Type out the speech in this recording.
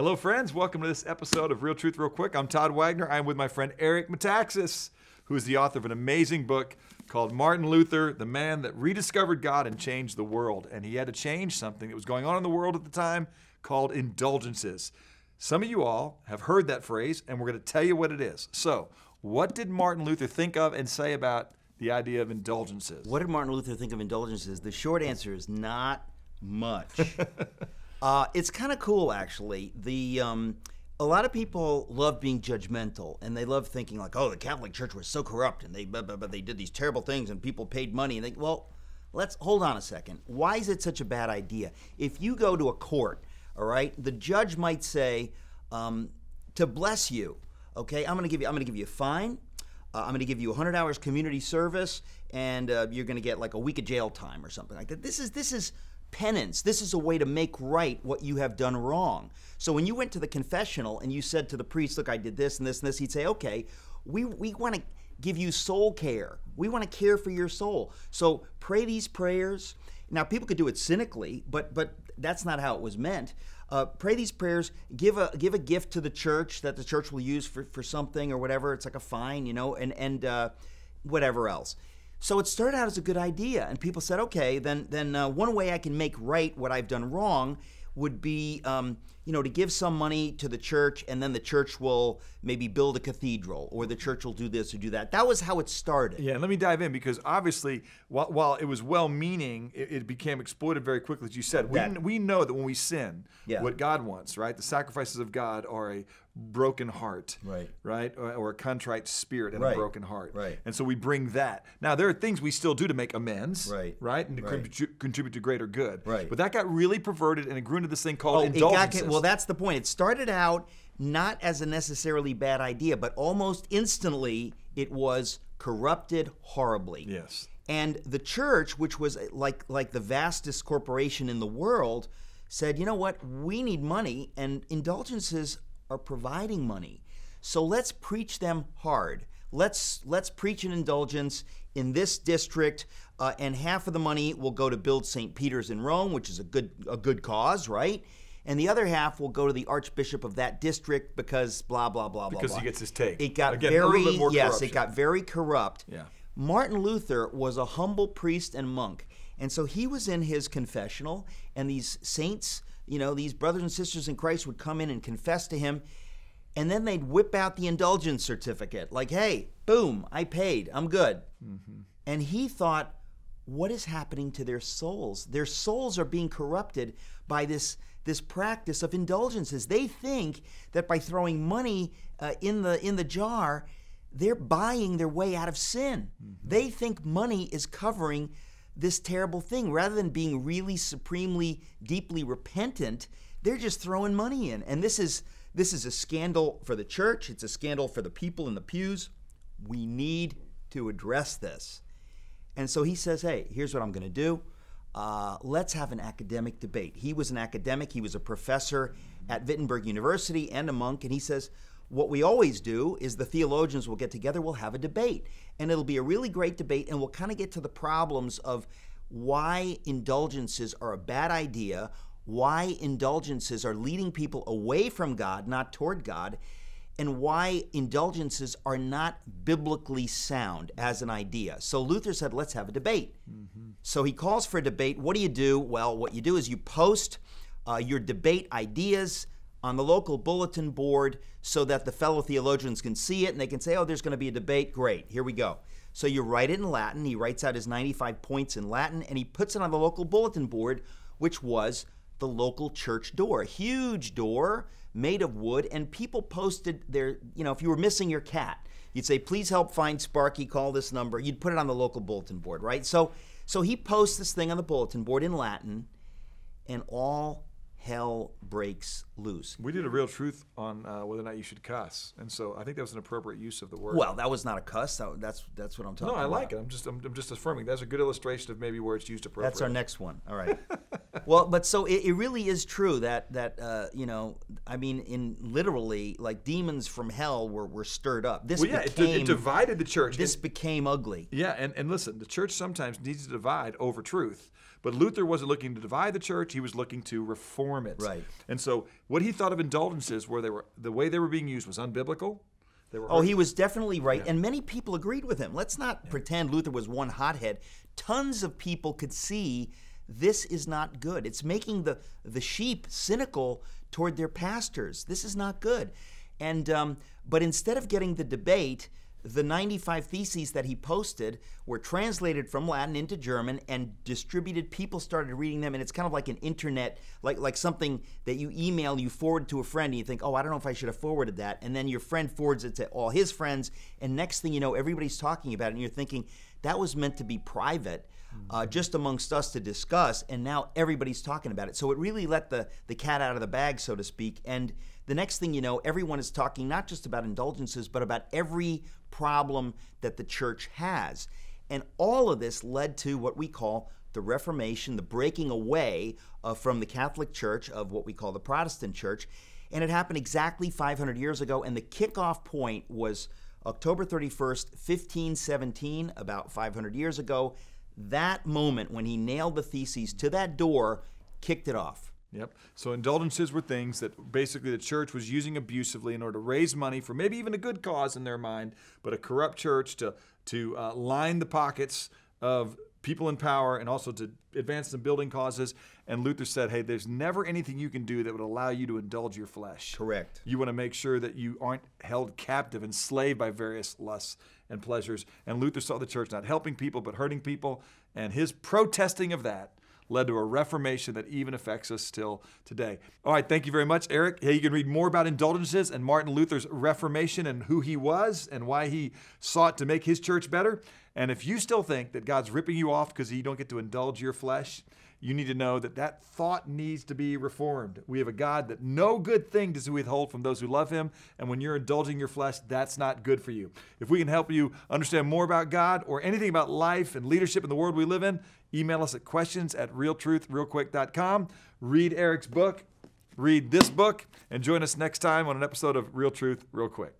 Hello, friends. Welcome to this episode of Real Truth Real Quick. I'm Todd Wagner. I'm with my friend Eric Metaxas, who is the author of an amazing book called Martin Luther, the man that rediscovered God and changed the world. And he had to change something that was going on in the world at the time called indulgences. Some of you all have heard that phrase, and we're going to tell you what it is. So, what did Martin Luther think of and say about the idea of indulgences? What did Martin Luther think of indulgences? The short answer is not much. uh, it's kind of cool, actually. The um, a lot of people love being judgmental, and they love thinking like, "Oh, the Catholic Church was so corrupt, and they but, but they did these terrible things, and people paid money." And they well, let's hold on a second. Why is it such a bad idea? If you go to a court, all right, the judge might say, um, "To bless you." Okay, I'm going to give you. I'm going to give you a fine. Uh, I'm going to give you 100 hours community service, and uh, you're going to get like a week of jail time or something like that. This is this is penance. This is a way to make right what you have done wrong. So when you went to the confessional and you said to the priest, "Look, I did this and this and this," he'd say, "Okay, we we want to give you soul care. We want to care for your soul. So pray these prayers." Now people could do it cynically, but but that's not how it was meant. Uh, pray these prayers. Give a give a gift to the church that the church will use for, for something or whatever. It's like a fine, you know, and and uh, whatever else. So it started out as a good idea, and people said, okay, then then uh, one way I can make right what I've done wrong would be, um, you know, to give some money to the church, and then the church will maybe build a cathedral, or the church will do this or do that. That was how it started. Yeah, let me dive in because obviously, while, while it was well-meaning, it, it, became exploited very quickly. As you said, we, That- we know that when we sin, Yeah. what God wants, right? The sacrifices of God are a broken heart, Right. right, or, or a contrite spirit and Right. a broken heart, Right. And so we bring that. Now there are things we still do to make amends, Right. right, and to Right. contribute, contribute to greater good, Right. But that got really perverted and it grew into this thing called Oh, it got- indulgences. Well, that's the point. It started out not as a necessarily bad idea, but almost instantly it was corrupted horribly. yes. And the church, which was like like the vastest corporation in the world, said, "You know what? We need money, and indulgences are providing money. So let's preach them hard. Let's let's preach an indulgence in this district, uh, and half of the money will go to build St. Peter's in Rome, which is a good a good cause, right?" And the other half will go to the archbishop of that district because blah blah blah blah. Because he gets his take. It got Again, a little very bit more yes, corruption. it got very corrupt. Yeah. Martin Luther was a humble priest and monk. And so he was in his confessional, and these saints, you know, these brothers and sisters in Christ would come in and confess to him, and then they'd whip out the indulgence certificate like, hey, boom, I paid, I'm good. Mm-hmm. And he thought, what is happening to their souls? Their souls are being corrupted by this this practice of indulgences. They think that by throwing money uh, in the in the jar, they're buying their way out of sin. They think money is covering this terrible thing rather than being really supremely deeply repentant. They're just throwing money in, and this is this is a scandal for the church. It's a scandal for the people in the pews. We need to address this. And so he says, hey, here's what I'm going to do. Uh, let's have an academic debate. He was an academic, he was a professor at Wittenberg University and a monk. And he says, what we always do is the theologians will get together, we'll have a debate. And it'll be a really great debate, and we'll kind of get to the problems of why indulgences are a bad idea, why indulgences are leading people away from God, not toward God, and why indulgences are not biblically sound as an idea. So Luther said, let's have a debate. So he calls for a debate. What do you do? Well, what you do is you post uh, your debate ideas on the local bulletin board so that the fellow theologians can see it and they can say, oh, there's going to be a debate. Great, here we go. So you write it in Latin. He writes out his 95 points in Latin and he puts it on the local bulletin board, which was the local church door. Huge door made of wood, and people posted their, you know, if you were missing your cat, you'd say, please help find Sparky, call this number. You'd put it on the local bulletin board, right? So so he posts this thing on the bulletin board in Latin, and all hell breaks loose. We did a real truth on uh, whether or not you should cuss, and so I think that was an appropriate use of the word. Well, that was not a cuss. That, that's that's what I'm talking no, I about. like it. I'm just I'm, I'm just affirming. That's a good illustration of maybe where it's used appropriately. That's our next one. All right. well, but so it, it really is true that that uh, you know, I mean, in literally, like demons from hell were, were stirred up. This Well, yeah, it, became it divided the church. this And- became ugly. yeah, and, and listen, the church sometimes needs to divide over truth, But Luther wasn't looking to divide the church; he was looking to reform it. Right. And so, what he thought of indulgences, where they were the way they were being used, was unbiblical. They were Oh, he was definitely right. And many people agreed with him. Let's not pretend Luther was one hothead. Tons of people could see this is not good. It's making the, the sheep cynical toward their pastors. This is not good. And um, but instead of getting the debate, the 95 theses that he posted were translated from Latin into German and distributed. People started reading them, and it's kind of like an internet, like like something that you email, you forward to a friend, and you think, oh, I don't know if I should have forwarded that, and then your friend forwards it to all his friends, and next thing you know, everybody's talking about it, and you're thinking that was meant to be private. Uh, just amongst us to discuss, and now everybody's talking about it. So it really let the, the cat out of the bag, so to speak. And the next thing you know, everyone is talking not just about indulgences, but about every problem that the church has. And all of this led to what we call the Reformation, the breaking away uh, from the Catholic Church of what we call the Protestant Church. And it happened exactly 500 years ago. And the kickoff point was October 31st, 1517, about 500 years ago. That moment when he nailed the theses to that door kicked it off. Yep. So indulgences were things that basically the church was using abusively in order to raise money for maybe even a good cause in their mind, but a corrupt church to to uh, line the pockets of people in power and also to advance some building causes. And Luther said, "Hey, there's never anything you can do that would allow you to indulge your flesh. Correct. You want to make sure that you aren't held captive, enslaved by various lusts and pleasures." And Luther saw the church not helping people but hurting people, and his protesting of that led to a reformation that even affects us still today. All right, thank you very much, Eric. Hey, you can read more about indulgences and Martin Luther's reformation and who he was and why he sought to make his church better. And if you still think that God's ripping you off because you don't get to indulge your flesh, you need to know that that thought needs to be reformed. We have a God that no good thing does he withhold from those who love him. And when you're indulging your flesh, that's not good for you. If we can help you understand more about God or anything about life and leadership in the world we live in, email us at questions at realtruthrealquick.com. Read Eric's book, read this book, and join us next time on an episode of Real Truth Real Quick.